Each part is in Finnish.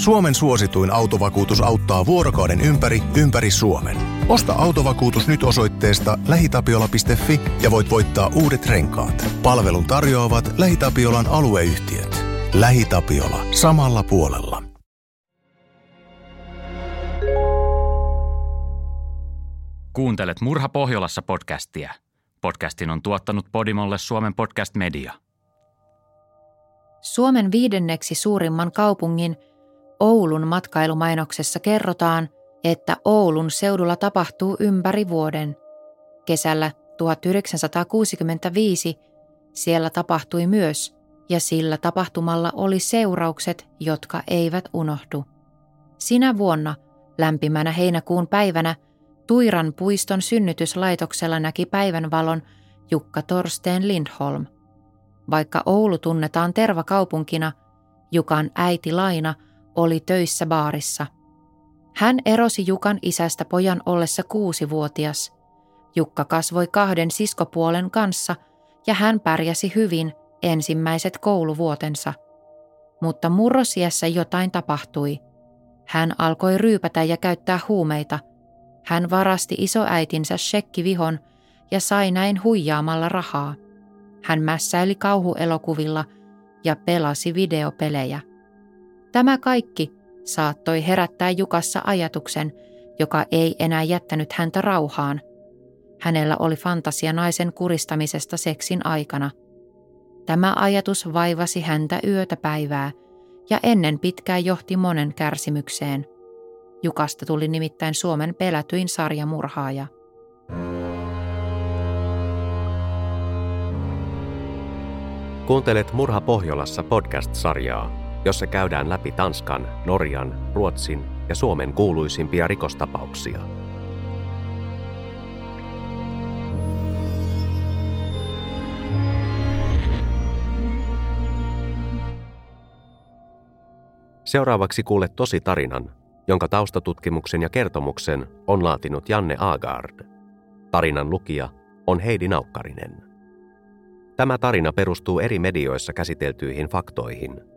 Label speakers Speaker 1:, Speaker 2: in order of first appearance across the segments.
Speaker 1: Suomen suosituin autovakuutus auttaa vuorokauden ympäri, ympäri Suomen. Osta autovakuutus nyt osoitteesta lähitapiola.fi ja voit voittaa uudet renkaat. Palvelun tarjoavat LähiTapiolan alueyhtiöt. LähiTapiola. Samalla puolella.
Speaker 2: Kuuntelet Murha Pohjolassa podcastia. Podcastin on tuottanut Podimolle Suomen podcast media.
Speaker 3: Suomen viidenneksi suurimman kaupungin Oulun matkailumainoksessa kerrotaan, että Oulun seudulla tapahtuu ympäri vuoden. Kesällä 1965 siellä tapahtui myös, ja sillä tapahtumalla oli seuraukset, jotka eivät unohdu. Sinä vuonna, lämpimänä heinäkuun päivänä, Tuiran puiston synnytyslaitoksella näki päivänvalon Jukka Torsteen Lindholm. Vaikka Oulu tunnetaan tervakaupunkina, Jukan äiti Laina oli töissä baarissa. Hän erosi Jukan isästä pojan ollessa kuusivuotias. Jukka kasvoi kahden siskopuolen kanssa ja hän pärjäsi hyvin ensimmäiset kouluvuotensa. Mutta murrosiässä jotain tapahtui. Hän alkoi ryypätä ja käyttää huumeita – hän varasti isoäitinsä shekkivihon ja sai näin huijaamalla rahaa. Hän mässäili kauhuelokuvilla ja pelasi videopelejä. Tämä kaikki saattoi herättää Jukassa ajatuksen, joka ei enää jättänyt häntä rauhaan. Hänellä oli fantasia naisen kuristamisesta seksin aikana. Tämä ajatus vaivasi häntä yötä päivää ja ennen pitkää johti monen kärsimykseen – Jukasta tuli nimittäin Suomen pelätyin sarjamurhaaja.
Speaker 4: Kuuntelet Murha Pohjolassa podcast-sarjaa, jossa käydään läpi Tanskan, Norjan, Ruotsin ja Suomen kuuluisimpia rikostapauksia. Seuraavaksi kuulet tosi tarinan, jonka taustatutkimuksen ja kertomuksen on laatinut Janne Agard. Tarinan lukija on Heidi Naukkarinen. Tämä tarina perustuu eri medioissa käsiteltyihin faktoihin.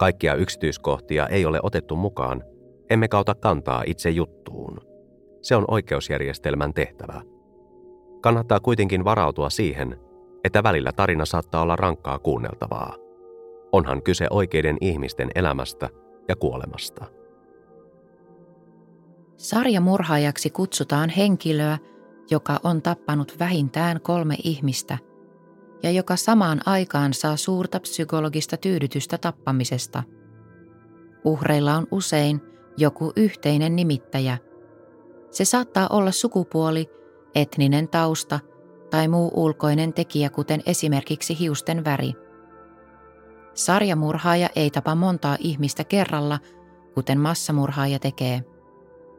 Speaker 4: Kaikkia yksityiskohtia ei ole otettu mukaan, emme kauta kantaa itse juttuun. Se on oikeusjärjestelmän tehtävä. Kannattaa kuitenkin varautua siihen, että välillä tarina saattaa olla rankkaa kuunneltavaa. Onhan kyse oikeiden ihmisten elämästä ja kuolemasta.
Speaker 3: Sarjamurhaajaksi kutsutaan henkilöä, joka on tappanut vähintään kolme ihmistä ja joka samaan aikaan saa suurta psykologista tyydytystä tappamisesta. Uhreilla on usein joku yhteinen nimittäjä. Se saattaa olla sukupuoli, etninen tausta tai muu ulkoinen tekijä, kuten esimerkiksi hiusten väri. Sarjamurhaaja ei tapa montaa ihmistä kerralla, kuten massamurhaaja tekee.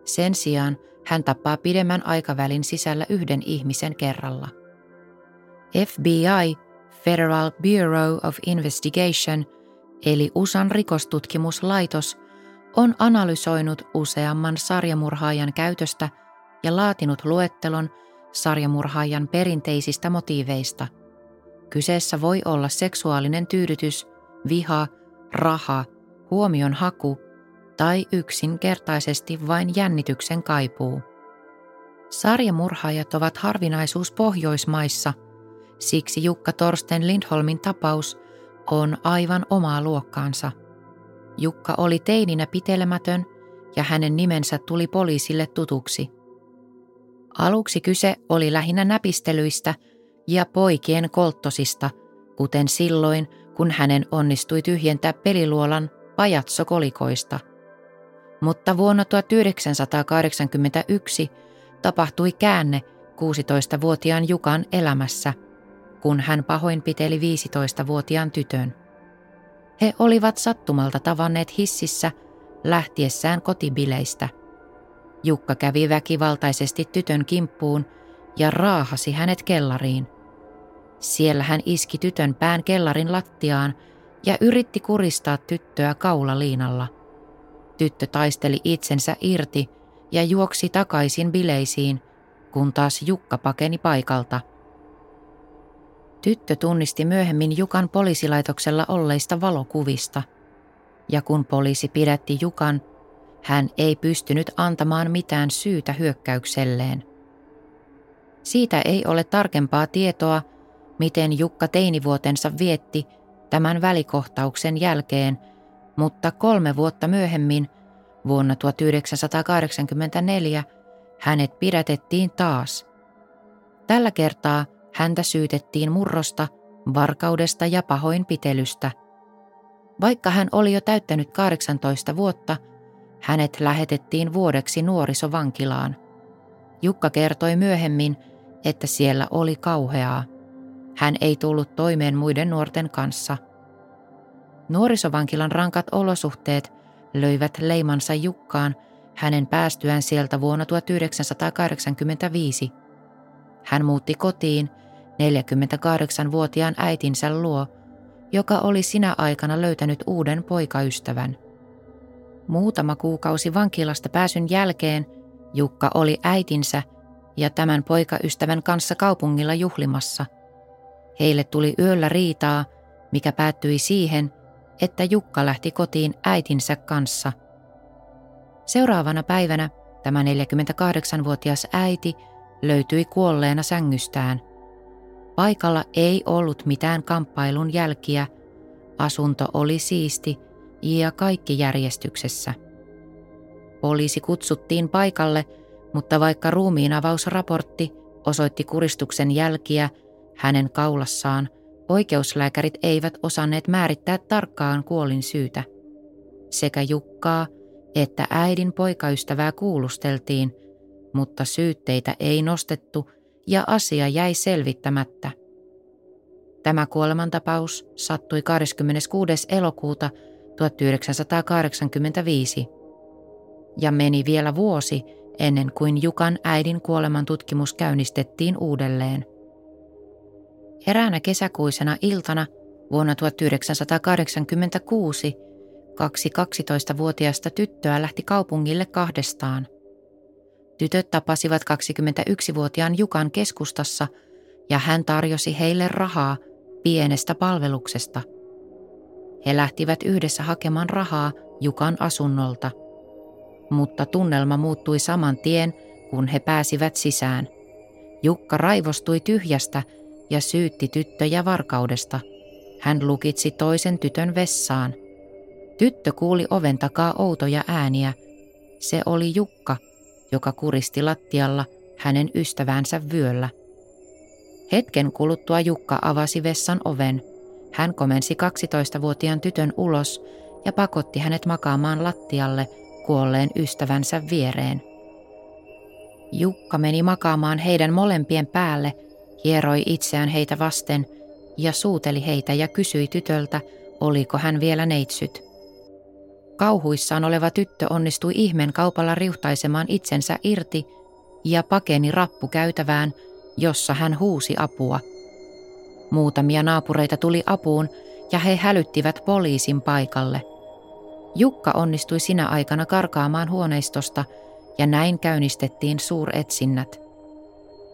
Speaker 3: Sen sijaan hän tappaa pidemmän aikavälin sisällä yhden ihmisen kerralla. FBI, Federal Bureau of Investigation, eli USAn rikostutkimuslaitos, on analysoinut useamman sarjamurhaajan käytöstä ja laatinut luettelon sarjamurhaajan perinteisistä motiiveista. Kyseessä voi olla seksuaalinen tyydytys, viha, raha, huomion haku – tai yksinkertaisesti vain jännityksen kaipuu. Sarjamurhaajat ovat harvinaisuus Pohjoismaissa, siksi Jukka Torsten Lindholmin tapaus on aivan omaa luokkaansa. Jukka oli teininä pitelemätön ja hänen nimensä tuli poliisille tutuksi. Aluksi kyse oli lähinnä näpistelyistä ja poikien kolttosista, kuten silloin, kun hänen onnistui tyhjentää peliluolan pajatsokolikoista – mutta vuonna 1981 tapahtui käänne 16-vuotiaan Jukan elämässä, kun hän pahoinpiteli 15-vuotiaan tytön. He olivat sattumalta tavanneet hississä lähtiessään kotibileistä. Jukka kävi väkivaltaisesti tytön kimppuun ja raahasi hänet kellariin. Siellä hän iski tytön pään kellarin lattiaan ja yritti kuristaa tyttöä kaulaliinalla – Tyttö taisteli itsensä irti ja juoksi takaisin bileisiin, kun taas Jukka pakeni paikalta. Tyttö tunnisti myöhemmin Jukan poliisilaitoksella olleista valokuvista. ja kun poliisi pidätti Jukan, hän ei pystynyt antamaan mitään syytä hyökkäykselleen. Siitä ei ole tarkempaa tietoa, miten Jukka teinivuotensa vietti tämän välikohtauksen jälkeen, mutta kolme vuotta myöhemmin, vuonna 1984, hänet pidätettiin taas. Tällä kertaa häntä syytettiin murrosta, varkaudesta ja pahoinpitelystä. Vaikka hän oli jo täyttänyt 18 vuotta, hänet lähetettiin vuodeksi nuorisovankilaan. Jukka kertoi myöhemmin, että siellä oli kauheaa. Hän ei tullut toimeen muiden nuorten kanssa. Nuorisovankilan rankat olosuhteet löivät leimansa Jukkaan hänen päästyään sieltä vuonna 1985. Hän muutti kotiin 48-vuotiaan äitinsä luo, joka oli sinä aikana löytänyt uuden poikaystävän. Muutama kuukausi vankilasta pääsyn jälkeen Jukka oli äitinsä ja tämän poikaystävän kanssa kaupungilla juhlimassa. Heille tuli yöllä riitaa, mikä päättyi siihen, että Jukka lähti kotiin äitinsä kanssa. Seuraavana päivänä tämä 48-vuotias äiti löytyi kuolleena sängystään. Paikalla ei ollut mitään kamppailun jälkiä, asunto oli siisti ja kaikki järjestyksessä. Poliisi kutsuttiin paikalle, mutta vaikka ruumiinavausraportti osoitti kuristuksen jälkiä hänen kaulassaan, oikeuslääkärit eivät osanneet määrittää tarkkaan kuolin syytä. Sekä Jukkaa että äidin poikaystävää kuulusteltiin, mutta syytteitä ei nostettu ja asia jäi selvittämättä. Tämä kuolemantapaus sattui 26. elokuuta 1985 ja meni vielä vuosi ennen kuin Jukan äidin kuolemantutkimus käynnistettiin uudelleen. Eräänä kesäkuisena iltana vuonna 1986 kaksi 12-vuotiaista tyttöä lähti kaupungille kahdestaan. Tytöt tapasivat 21-vuotiaan Jukan keskustassa ja hän tarjosi heille rahaa pienestä palveluksesta. He lähtivät yhdessä hakemaan rahaa Jukan asunnolta. Mutta tunnelma muuttui saman tien, kun he pääsivät sisään. Jukka raivostui tyhjästä ja syytti tyttöjä varkaudesta. Hän lukitsi toisen tytön vessaan. Tyttö kuuli oven takaa outoja ääniä. Se oli Jukka, joka kuristi lattialla hänen ystävänsä vyöllä. Hetken kuluttua Jukka avasi vessan oven. Hän komensi 12-vuotiaan tytön ulos ja pakotti hänet makaamaan lattialle kuolleen ystävänsä viereen. Jukka meni makaamaan heidän molempien päälle, hieroi itseään heitä vasten ja suuteli heitä ja kysyi tytöltä, oliko hän vielä neitsyt. Kauhuissaan oleva tyttö onnistui ihmen kaupalla riuhtaisemaan itsensä irti ja pakeni rappukäytävään, jossa hän huusi apua. Muutamia naapureita tuli apuun ja he hälyttivät poliisin paikalle. Jukka onnistui sinä aikana karkaamaan huoneistosta ja näin käynnistettiin suuretsinnät.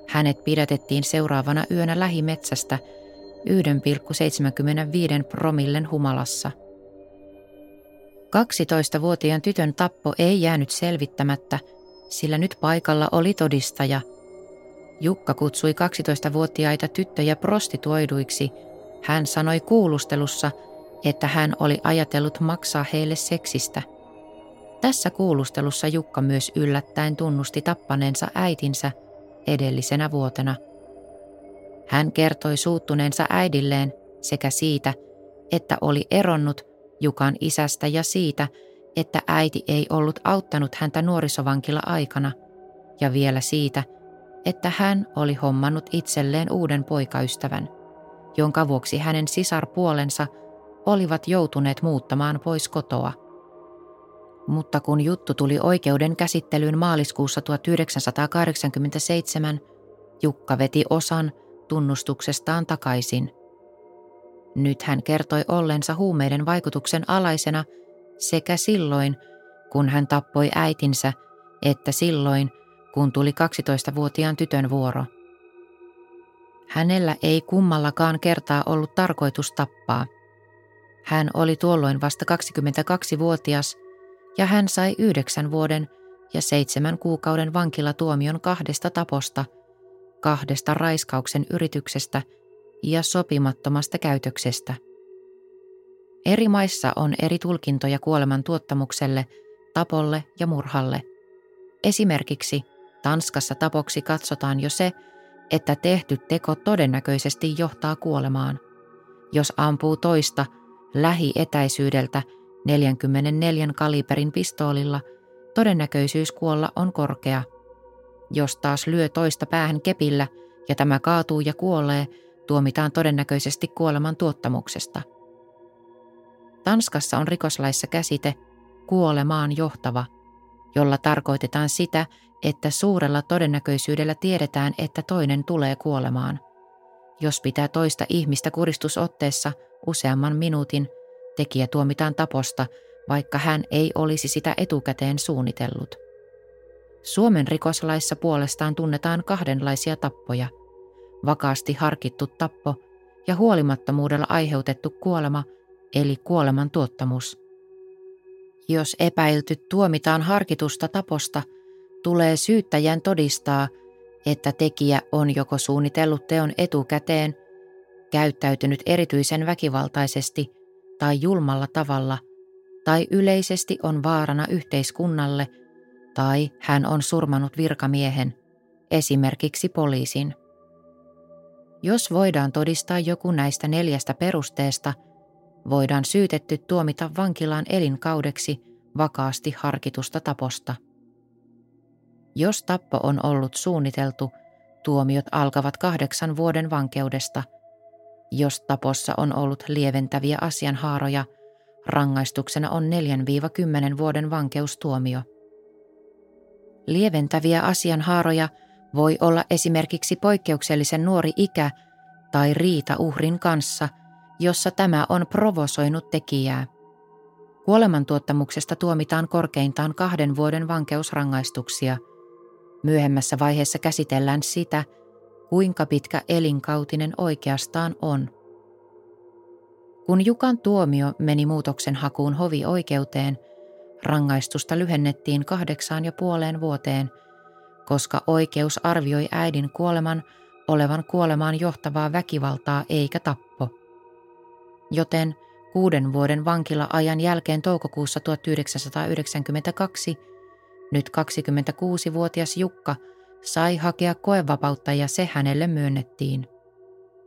Speaker 3: Hänet pidätettiin seuraavana yönä lähimetsästä 1,75 promillen humalassa – 12-vuotiaan tytön tappo ei jäänyt selvittämättä, sillä nyt paikalla oli todistaja. Jukka kutsui 12-vuotiaita tyttöjä prostituoiduiksi. Hän sanoi kuulustelussa, että hän oli ajatellut maksaa heille seksistä. Tässä kuulustelussa Jukka myös yllättäen tunnusti tappaneensa äitinsä edellisenä vuotena. Hän kertoi suuttuneensa äidilleen sekä siitä, että oli eronnut Jukan isästä ja siitä, että äiti ei ollut auttanut häntä nuorisovankilla aikana, ja vielä siitä, että hän oli hommannut itselleen uuden poikaystävän, jonka vuoksi hänen sisarpuolensa olivat joutuneet muuttamaan pois kotoa. Mutta kun juttu tuli oikeuden käsittelyyn maaliskuussa 1987, Jukka veti osan tunnustuksestaan takaisin. Nyt hän kertoi ollensa huumeiden vaikutuksen alaisena sekä silloin, kun hän tappoi äitinsä, että silloin, kun tuli 12-vuotiaan tytön vuoro. Hänellä ei kummallakaan kertaa ollut tarkoitus tappaa. Hän oli tuolloin vasta 22-vuotias ja hän sai yhdeksän vuoden ja seitsemän kuukauden vankilatuomion kahdesta taposta, kahdesta raiskauksen yrityksestä ja sopimattomasta käytöksestä. Eri maissa on eri tulkintoja kuoleman tuottamukselle, tapolle ja murhalle. Esimerkiksi Tanskassa tapoksi katsotaan jo se, että tehty teko todennäköisesti johtaa kuolemaan. Jos ampuu toista lähietäisyydeltä 44 kaliberin pistoolilla, todennäköisyys kuolla on korkea. Jos taas lyö toista päähän kepillä ja tämä kaatuu ja kuolee, tuomitaan todennäköisesti kuoleman tuottamuksesta. Tanskassa on rikoslaissa käsite kuolemaan johtava, jolla tarkoitetaan sitä, että suurella todennäköisyydellä tiedetään, että toinen tulee kuolemaan. Jos pitää toista ihmistä kuristusotteessa useamman minuutin, tekijä tuomitaan taposta, vaikka hän ei olisi sitä etukäteen suunnitellut. Suomen rikoslaissa puolestaan tunnetaan kahdenlaisia tappoja. Vakaasti harkittu tappo ja huolimattomuudella aiheutettu kuolema, eli kuoleman tuottamus. Jos epäilty tuomitaan harkitusta taposta – tulee syyttäjän todistaa, että tekijä on joko suunnitellut teon etukäteen, käyttäytynyt erityisen väkivaltaisesti tai julmalla tavalla, tai yleisesti on vaarana yhteiskunnalle, tai hän on surmanut virkamiehen, esimerkiksi poliisin. Jos voidaan todistaa joku näistä neljästä perusteesta, voidaan syytetty tuomita vankilaan elinkaudeksi vakaasti harkitusta taposta. Jos tappo on ollut suunniteltu, tuomiot alkavat kahdeksan vuoden vankeudesta. Jos tapossa on ollut lieventäviä asianhaaroja, rangaistuksena on 4-10 vuoden vankeustuomio. Lieventäviä asianhaaroja voi olla esimerkiksi poikkeuksellisen nuori ikä tai riita uhrin kanssa, jossa tämä on provosoinut tekijää. Kuolemantuottamuksesta tuomitaan korkeintaan kahden vuoden vankeusrangaistuksia – Myöhemmässä vaiheessa käsitellään sitä, kuinka pitkä elinkautinen oikeastaan on. Kun Jukan tuomio meni muutoksen hakuun hovioikeuteen, rangaistusta lyhennettiin kahdeksaan ja puoleen vuoteen, koska oikeus arvioi äidin kuoleman olevan kuolemaan johtavaa väkivaltaa eikä tappo. Joten kuuden vuoden vankila-ajan jälkeen toukokuussa 1992 nyt 26-vuotias Jukka sai hakea koevapautta ja se hänelle myönnettiin.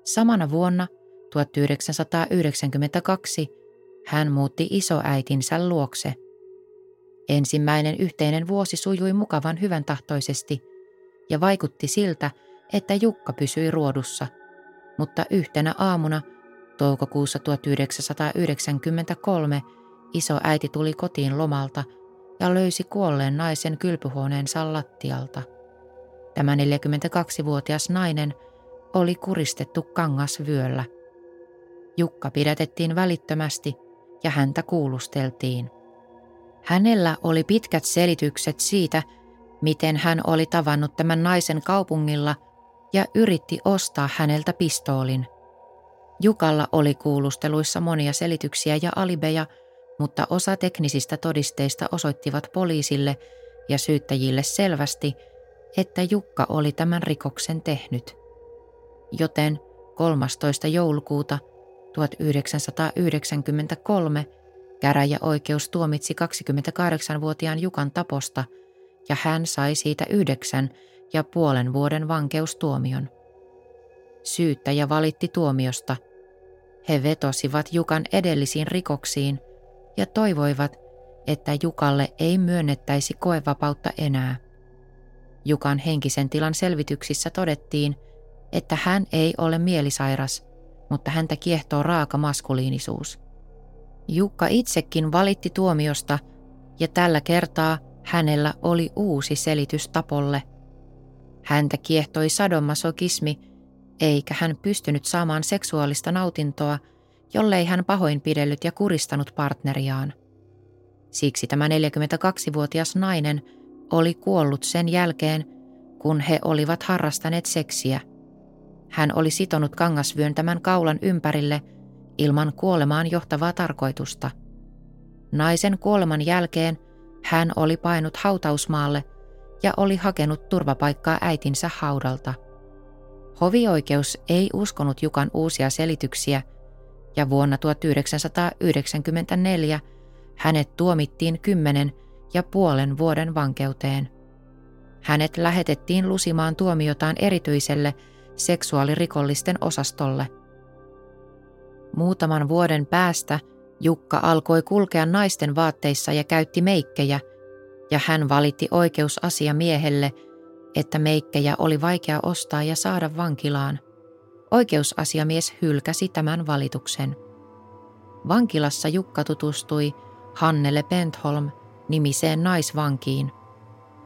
Speaker 3: Samana vuonna 1992 hän muutti isoäitinsä luokse. Ensimmäinen yhteinen vuosi sujui mukavan hyvän tahtoisesti ja vaikutti siltä, että Jukka pysyi ruodussa. Mutta yhtenä aamuna toukokuussa 1993 isoäiti tuli kotiin lomalta – ja löysi kuolleen naisen kylpyhuoneensa lattialta. Tämä 42-vuotias nainen oli kuristettu kangasvyöllä. Jukka pidätettiin välittömästi ja häntä kuulusteltiin. Hänellä oli pitkät selitykset siitä, miten hän oli tavannut tämän naisen kaupungilla ja yritti ostaa häneltä pistoolin. Jukalla oli kuulusteluissa monia selityksiä ja alibeja – mutta osa teknisistä todisteista osoittivat poliisille ja syyttäjille selvästi, että Jukka oli tämän rikoksen tehnyt. Joten 13. joulukuuta 1993 käräjäoikeus tuomitsi 28-vuotiaan Jukan taposta ja hän sai siitä yhdeksän ja puolen vuoden vankeustuomion. Syyttäjä valitti tuomiosta. He vetosivat Jukan edellisiin rikoksiin – ja toivoivat, että Jukalle ei myönnettäisi koevapautta enää. Jukan henkisen tilan selvityksissä todettiin, että hän ei ole mielisairas, mutta häntä kiehtoo raaka maskuliinisuus. Jukka itsekin valitti tuomiosta ja tällä kertaa hänellä oli uusi selitys tapolle. Häntä kiehtoi sadomasokismi, eikä hän pystynyt saamaan seksuaalista nautintoa – jollei hän pahoinpidellyt ja kuristanut partneriaan. Siksi tämä 42-vuotias nainen oli kuollut sen jälkeen, kun he olivat harrastaneet seksiä. Hän oli sitonut kangasvyön tämän kaulan ympärille ilman kuolemaan johtavaa tarkoitusta. Naisen kuoleman jälkeen hän oli painut hautausmaalle ja oli hakenut turvapaikkaa äitinsä haudalta. Hovioikeus ei uskonut Jukan uusia selityksiä ja vuonna 1994 hänet tuomittiin kymmenen ja puolen vuoden vankeuteen. Hänet lähetettiin lusimaan tuomiotaan erityiselle seksuaalirikollisten osastolle. Muutaman vuoden päästä Jukka alkoi kulkea naisten vaatteissa ja käytti meikkejä, ja hän valitti oikeusasiamiehelle, että meikkejä oli vaikea ostaa ja saada vankilaan. Oikeusasiamies hylkäsi tämän valituksen. Vankilassa Jukka tutustui Hannele Pentholm nimiseen naisvankiin.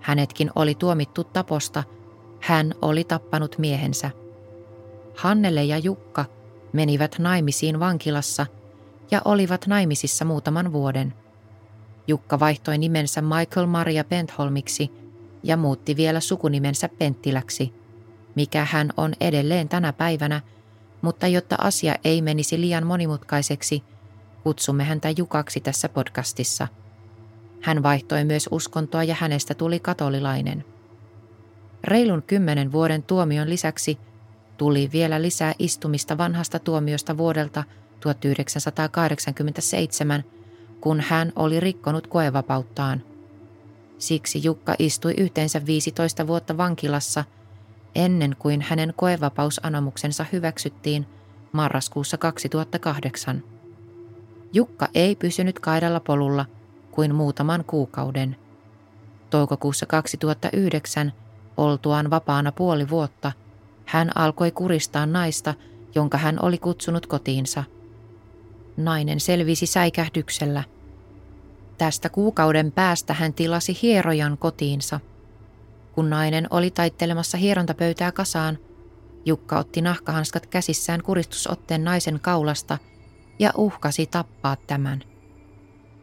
Speaker 3: Hänetkin oli tuomittu taposta, hän oli tappanut miehensä. Hannele ja Jukka menivät naimisiin vankilassa ja olivat naimisissa muutaman vuoden. Jukka vaihtoi nimensä Michael Maria Pentholmiksi ja muutti vielä sukunimensä Penttiläksi, mikä hän on edelleen tänä päivänä, mutta jotta asia ei menisi liian monimutkaiseksi, kutsumme häntä Jukaksi tässä podcastissa. Hän vaihtoi myös uskontoa ja hänestä tuli katolilainen. Reilun kymmenen vuoden tuomion lisäksi tuli vielä lisää istumista vanhasta tuomiosta vuodelta 1987, kun hän oli rikkonut koevapauttaan. Siksi Jukka istui yhteensä 15 vuotta vankilassa ennen kuin hänen koevapausanomuksensa hyväksyttiin marraskuussa 2008. Jukka ei pysynyt kaidalla polulla kuin muutaman kuukauden. Toukokuussa 2009 oltuaan vapaana puoli vuotta – hän alkoi kuristaa naista, jonka hän oli kutsunut kotiinsa. Nainen selvisi säikähdyksellä. Tästä kuukauden päästä hän tilasi hierojan kotiinsa. Kun nainen oli taittelemassa hierontapöytää kasaan, Jukka otti nahkahanskat käsissään kuristusotteen naisen kaulasta ja uhkasi tappaa tämän.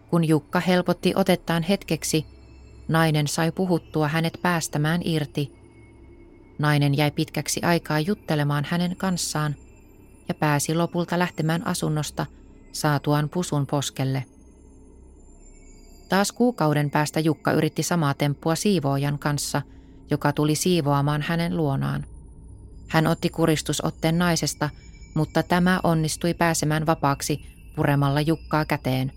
Speaker 3: Kun Jukka helpotti otettaan hetkeksi, nainen sai puhuttua hänet päästämään irti – Nainen jäi pitkäksi aikaa juttelemaan hänen kanssaan ja pääsi lopulta lähtemään asunnosta saatuaan pusun poskelle. Taas kuukauden päästä Jukka yritti samaa temppua siivoojan kanssa, joka tuli siivoamaan hänen luonaan. Hän otti kuristusotteen naisesta, mutta tämä onnistui pääsemään vapaaksi puremalla Jukkaa käteen.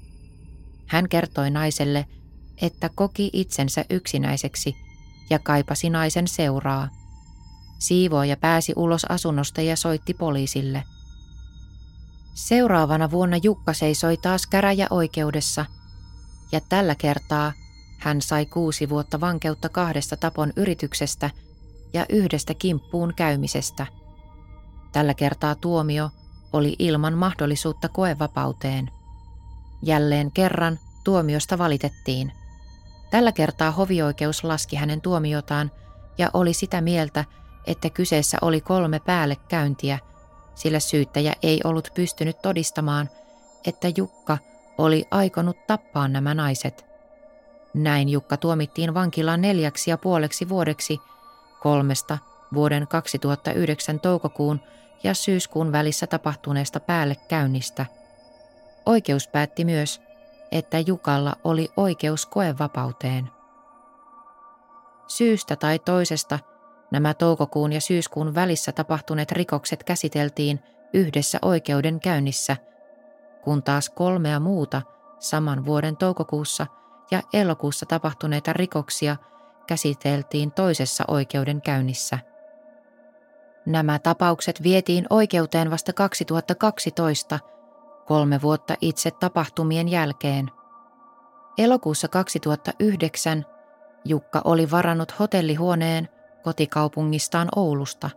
Speaker 3: Hän kertoi naiselle, että koki itsensä yksinäiseksi ja kaipasi naisen seuraa – Siivooja pääsi ulos asunnosta ja soitti poliisille. Seuraavana vuonna Jukka seisoi taas käräjäoikeudessa ja tällä kertaa hän sai kuusi vuotta vankeutta kahdesta tapon yrityksestä ja yhdestä kimppuun käymisestä. Tällä kertaa tuomio oli ilman mahdollisuutta koevapauteen. Jälleen kerran tuomiosta valitettiin. Tällä kertaa hovioikeus laski hänen tuomiotaan ja oli sitä mieltä, että kyseessä oli kolme päällekäyntiä, sillä syyttäjä ei ollut pystynyt todistamaan, että Jukka oli aikonut tappaa nämä naiset. Näin Jukka tuomittiin vankilaan neljäksi ja puoleksi vuodeksi kolmesta vuoden 2009 toukokuun ja syyskuun välissä tapahtuneesta päällekäynnistä. Oikeus päätti myös, että Jukalla oli oikeus koevapauteen. Syystä tai toisesta – Nämä toukokuun ja syyskuun välissä tapahtuneet rikokset käsiteltiin yhdessä oikeudenkäynnissä, kun taas kolmea muuta saman vuoden toukokuussa ja elokuussa tapahtuneita rikoksia käsiteltiin toisessa oikeudenkäynnissä. Nämä tapaukset vietiin oikeuteen vasta 2012, kolme vuotta itse tapahtumien jälkeen. Elokuussa 2009 Jukka oli varannut hotellihuoneen kotikaupungistaan Oulusta.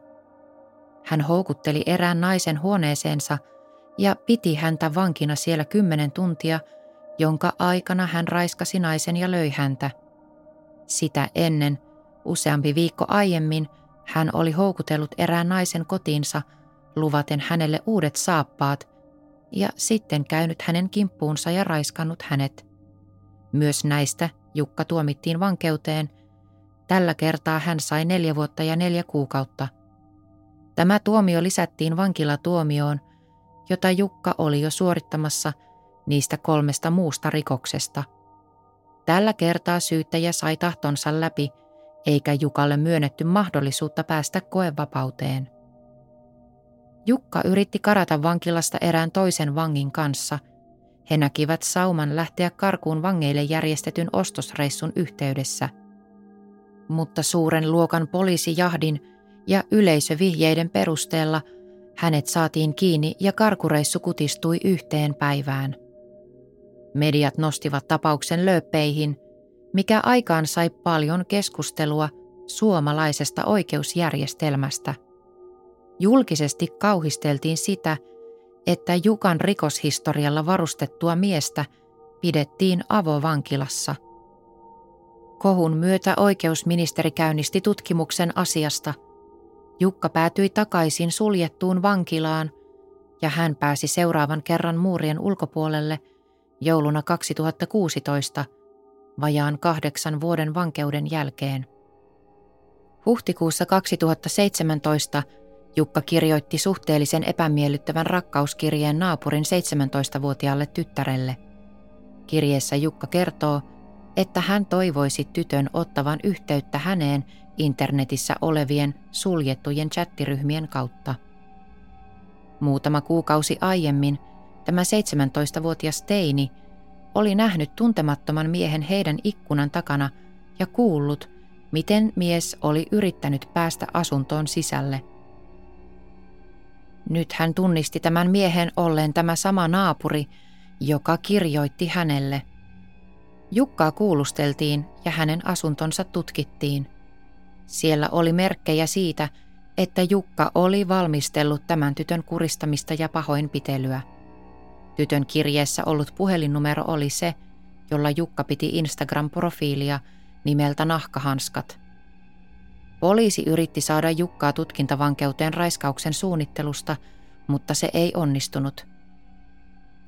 Speaker 3: Hän houkutteli erään naisen huoneeseensa ja piti häntä vankina siellä kymmenen tuntia, jonka aikana hän raiskasi naisen ja löi häntä. Sitä ennen, useampi viikko aiemmin, hän oli houkutellut erään naisen kotiinsa luvaten hänelle uudet saappaat ja sitten käynyt hänen kimppuunsa ja raiskannut hänet. Myös näistä Jukka tuomittiin vankeuteen Tällä kertaa hän sai neljä vuotta ja neljä kuukautta. Tämä tuomio lisättiin vankilatuomioon jota Jukka oli jo suorittamassa niistä kolmesta muusta rikoksesta. Tällä kertaa syyttäjä sai tahtonsa läpi, eikä Jukalle myönnetty mahdollisuutta päästä koevapauteen. Jukka yritti karata vankilasta erään toisen vangin kanssa. He näkivät sauman lähteä karkuun vangeille järjestetyn ostosreissun yhteydessä. Mutta suuren luokan poliisijahdin ja yleisövihjeiden perusteella hänet saatiin kiinni ja karkureissu kutistui yhteen päivään. Mediat nostivat tapauksen lööppeihin, mikä aikaan sai paljon keskustelua suomalaisesta oikeusjärjestelmästä – Julkisesti kauhisteltiin sitä, että Jukan rikoshistorialla varustettua miestä pidettiin avovankilassa. Kohun myötä oikeusministeri käynnisti tutkimuksen asiasta. Jukka päätyi takaisin suljettuun vankilaan ja hän pääsi seuraavan kerran muurien ulkopuolelle jouluna 2016 vajaan kahdeksan vuoden vankeuden jälkeen. Huhtikuussa 2017 Jukka kirjoitti suhteellisen epämiellyttävän rakkauskirjeen naapurin 17-vuotiaalle tyttärelle. Kirjeessä Jukka kertoo, että hän toivoisi tytön ottavan yhteyttä häneen internetissä olevien suljettujen chattiryhmien kautta. Muutama kuukausi aiemmin tämä 17-vuotias teini oli nähnyt tuntemattoman miehen heidän ikkunan takana ja kuullut, miten mies oli yrittänyt päästä asuntoon sisälle – nyt hän tunnisti tämän miehen olleen tämä sama naapuri, joka kirjoitti hänelle. Jukkaa kuulusteltiin ja hänen asuntonsa tutkittiin. Siellä oli merkkejä siitä, että Jukka oli valmistellut tämän tytön kuristamista ja pahoinpitelyä. Tytön kirjeessä ollut puhelinnumero oli se, jolla Jukka piti Instagram-profiilia nimeltä Nahkahanskat – Poliisi yritti saada Jukkaa tutkintavankeuteen raiskauksen suunnittelusta, mutta se ei onnistunut.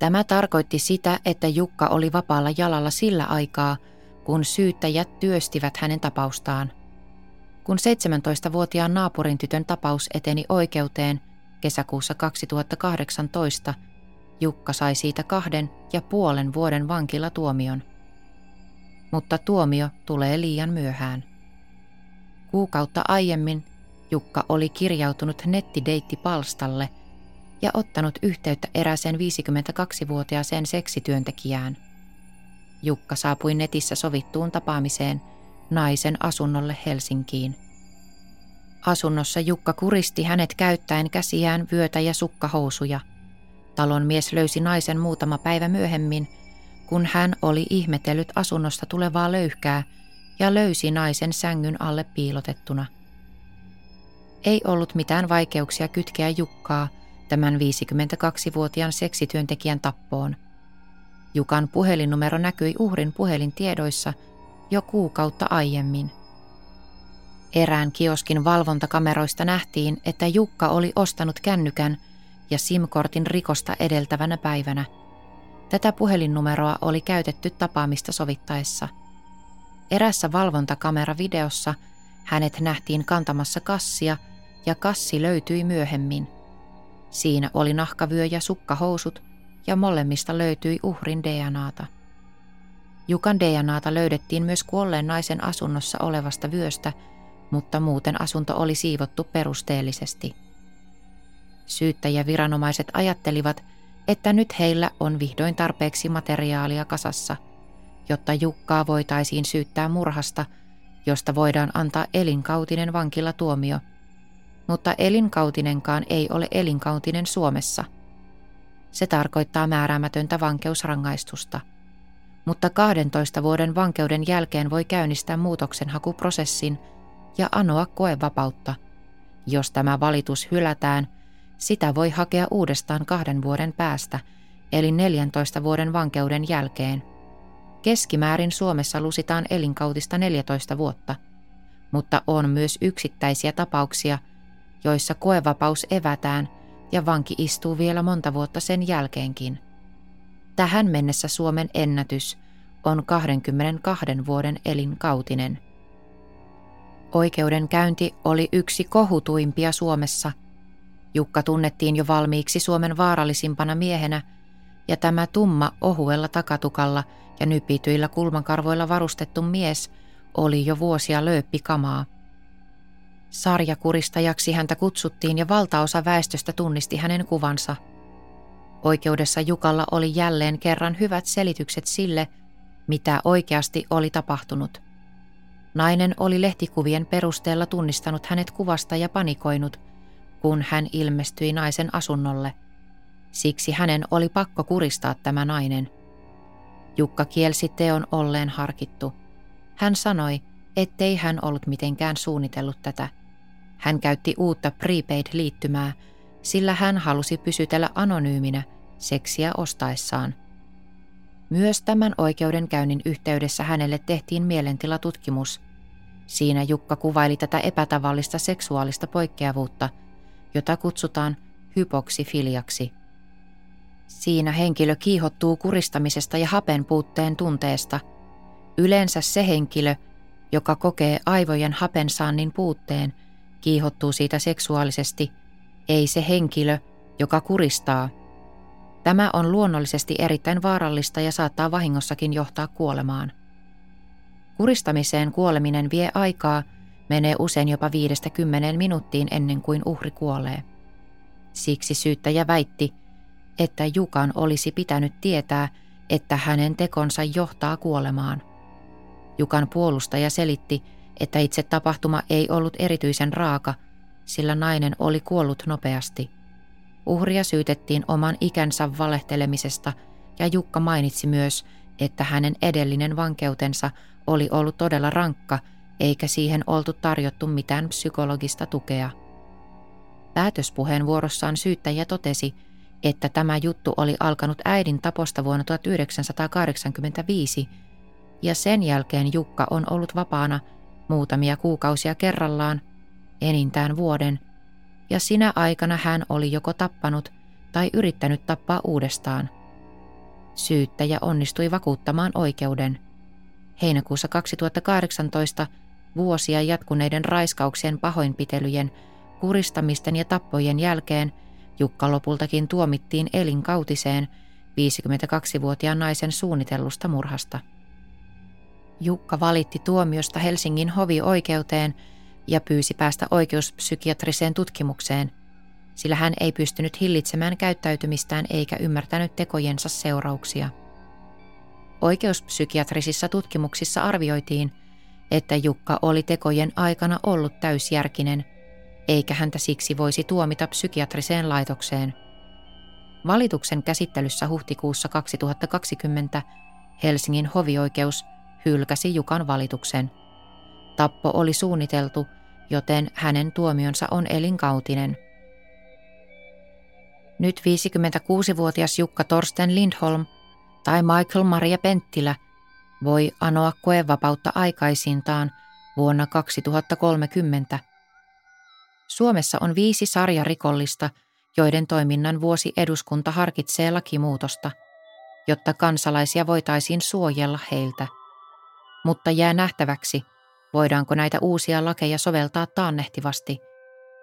Speaker 3: Tämä tarkoitti sitä, että Jukka oli vapaalla jalalla sillä aikaa, kun syyttäjät työstivät hänen tapaustaan. Kun 17-vuotiaan naapurin tytön tapaus eteni oikeuteen kesäkuussa 2018, Jukka sai siitä kahden ja puolen vuoden vankilatuomion. Mutta tuomio tulee liian myöhään. Kuukautta aiemmin Jukka oli kirjautunut nettideittipalstalle ja ottanut yhteyttä eräseen 52-vuotiaaseen seksityöntekijään. Jukka saapui netissä sovittuun tapaamiseen naisen asunnolle Helsinkiin. Asunnossa Jukka kuristi hänet käyttäen käsiään, vyötä ja sukkahousuja. Talon mies löysi naisen muutama päivä myöhemmin, kun hän oli ihmetellyt asunnosta tulevaa löyhkää – ja löysi naisen sängyn alle piilotettuna. Ei ollut mitään vaikeuksia kytkeä Jukkaa tämän 52-vuotiaan seksityöntekijän tappoon. Jukan puhelinnumero näkyi uhrin puhelintiedoissa jo kuukautta aiemmin. Erään kioskin valvontakameroista nähtiin, että Jukka oli ostanut kännykän ja SIM-kortin rikosta edeltävänä päivänä. Tätä puhelinnumeroa oli käytetty tapaamista sovittaessa – Erässä valvontakameravideossa hänet nähtiin kantamassa kassia ja kassi löytyi myöhemmin. Siinä oli nahkavyö ja sukkahousut ja molemmista löytyi uhrin DNAta. Jukan DNAta löydettiin myös kuolleen naisen asunnossa olevasta vyöstä, mutta muuten asunto oli siivottu perusteellisesti. Syyttäjäviranomaiset ajattelivat, että nyt heillä on vihdoin tarpeeksi materiaalia kasassa – jotta Jukkaa voitaisiin syyttää murhasta, josta voidaan antaa elinkautinen vankilatuomio. Mutta elinkautinenkaan ei ole elinkautinen Suomessa. Se tarkoittaa määräämätöntä vankeusrangaistusta. Mutta 12 vuoden vankeuden jälkeen voi käynnistää muutoksenhakuprosessin ja anoa koevapautta. Jos tämä valitus hylätään, sitä voi hakea uudestaan kahden vuoden päästä, eli 14 vuoden vankeuden jälkeen – Keskimäärin Suomessa lusitaan elinkautista 14 vuotta, mutta on myös yksittäisiä tapauksia, joissa koevapaus evätään ja vanki istuu vielä monta vuotta sen jälkeenkin. Tähän mennessä Suomen ennätys on 22 vuoden elinkautinen. Oikeudenkäynti oli yksi kohutuimpia Suomessa. Jukka tunnettiin jo valmiiksi Suomen vaarallisimpana miehenä, ja tämä tumma ohuella takatukalla ja nypityillä kulmakarvoilla varustettu mies oli jo vuosia lööppikamaa. Sarjakuristajaksi häntä kutsuttiin ja valtaosa väestöstä tunnisti hänen kuvansa. Oikeudessa Jukalla oli jälleen kerran hyvät selitykset sille, mitä oikeasti oli tapahtunut. Nainen oli lehtikuvien perusteella tunnistanut hänet kuvasta ja panikoinut, kun hän ilmestyi naisen asunnolle. Siksi hänen oli pakko kuristaa tämä nainen. Jukka kielsi teon olleen harkittu. Hän sanoi, ettei hän ollut mitenkään suunnitellut tätä. Hän käytti uutta prepaid-liittymää, sillä hän halusi pysytellä anonyyminä seksiä ostaessaan. Myös tämän oikeudenkäynnin yhteydessä hänelle tehtiin mielentilatutkimus. Siinä Jukka kuvaili tätä epätavallista seksuaalista poikkeavuutta, jota kutsutaan hypoksifiliaksi. Siinä henkilö kiihottuu kuristamisesta ja hapen puutteen tunteesta. Yleensä se henkilö, joka kokee aivojen hapensaannin puutteen, kiihottuu siitä seksuaalisesti, ei se henkilö, joka kuristaa – Tämä on luonnollisesti erittäin vaarallista ja saattaa vahingossakin johtaa kuolemaan. Kuristamiseen kuoleminen vie aikaa, menee usein jopa viidestä kymmeneen minuuttiin ennen kuin uhri kuolee. Siksi syyttäjä väitti, että Jukan olisi pitänyt tietää, että hänen tekonsa johtaa kuolemaan. Jukan puolustaja selitti, että itse tapahtuma ei ollut erityisen raaka, sillä nainen oli kuollut nopeasti – Uhria syytettiin oman ikänsä valehtelemisesta ja Jukka mainitsi myös, että hänen edellinen vankeutensa oli ollut todella rankka eikä siihen oltu tarjottu mitään psykologista tukea. Päätöspuheenvuorossaan syyttäjä totesi, että tämä juttu oli alkanut äidin taposta vuonna 1985 ja sen jälkeen Jukka on ollut vapaana muutamia kuukausia kerrallaan, enintään vuoden – ja sinä aikana hän oli joko tappanut tai yrittänyt tappaa uudestaan. Syyttäjä onnistui vakuuttamaan oikeuden. Heinäkuussa 2018 vuosia jatkuneiden raiskauksien pahoinpitelyjen, kuristamisten ja tappojen jälkeen Jukka lopultakin tuomittiin elinkautiseen 52-vuotiaan naisen suunnitellusta murhasta. Jukka valitti tuomiosta Helsingin hovioikeuteen ja pyysi päästä oikeuspsykiatriseen tutkimukseen, sillä hän ei pystynyt hillitsemään käyttäytymistään eikä ymmärtänyt tekojensa seurauksia. Oikeuspsykiatrisissa tutkimuksissa arvioitiin, että Jukka oli tekojen aikana ollut täysjärkinen, eikä häntä siksi voisi tuomita psykiatriseen laitokseen. Valituksen käsittelyssä huhtikuussa 2020 Helsingin hovioikeus hylkäsi Jukan valituksen. Tappo oli suunniteltu joten hänen tuomionsa on elinkautinen. Nyt 56-vuotias Jukka Torsten Lindholm tai Michael Maria Penttilä voi anoa koevapautta aikaisintaan vuonna 2030. Suomessa on viisi sarjarikollista, joiden toiminnan vuosi eduskunta harkitsee lakimuutosta, jotta kansalaisia voitaisiin suojella heiltä. Mutta jää nähtäväksi, voidaanko näitä uusia lakeja soveltaa taannehtivasti.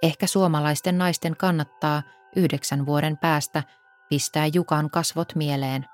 Speaker 3: Ehkä suomalaisten naisten kannattaa yhdeksän vuoden päästä pistää Jukan kasvot mieleen.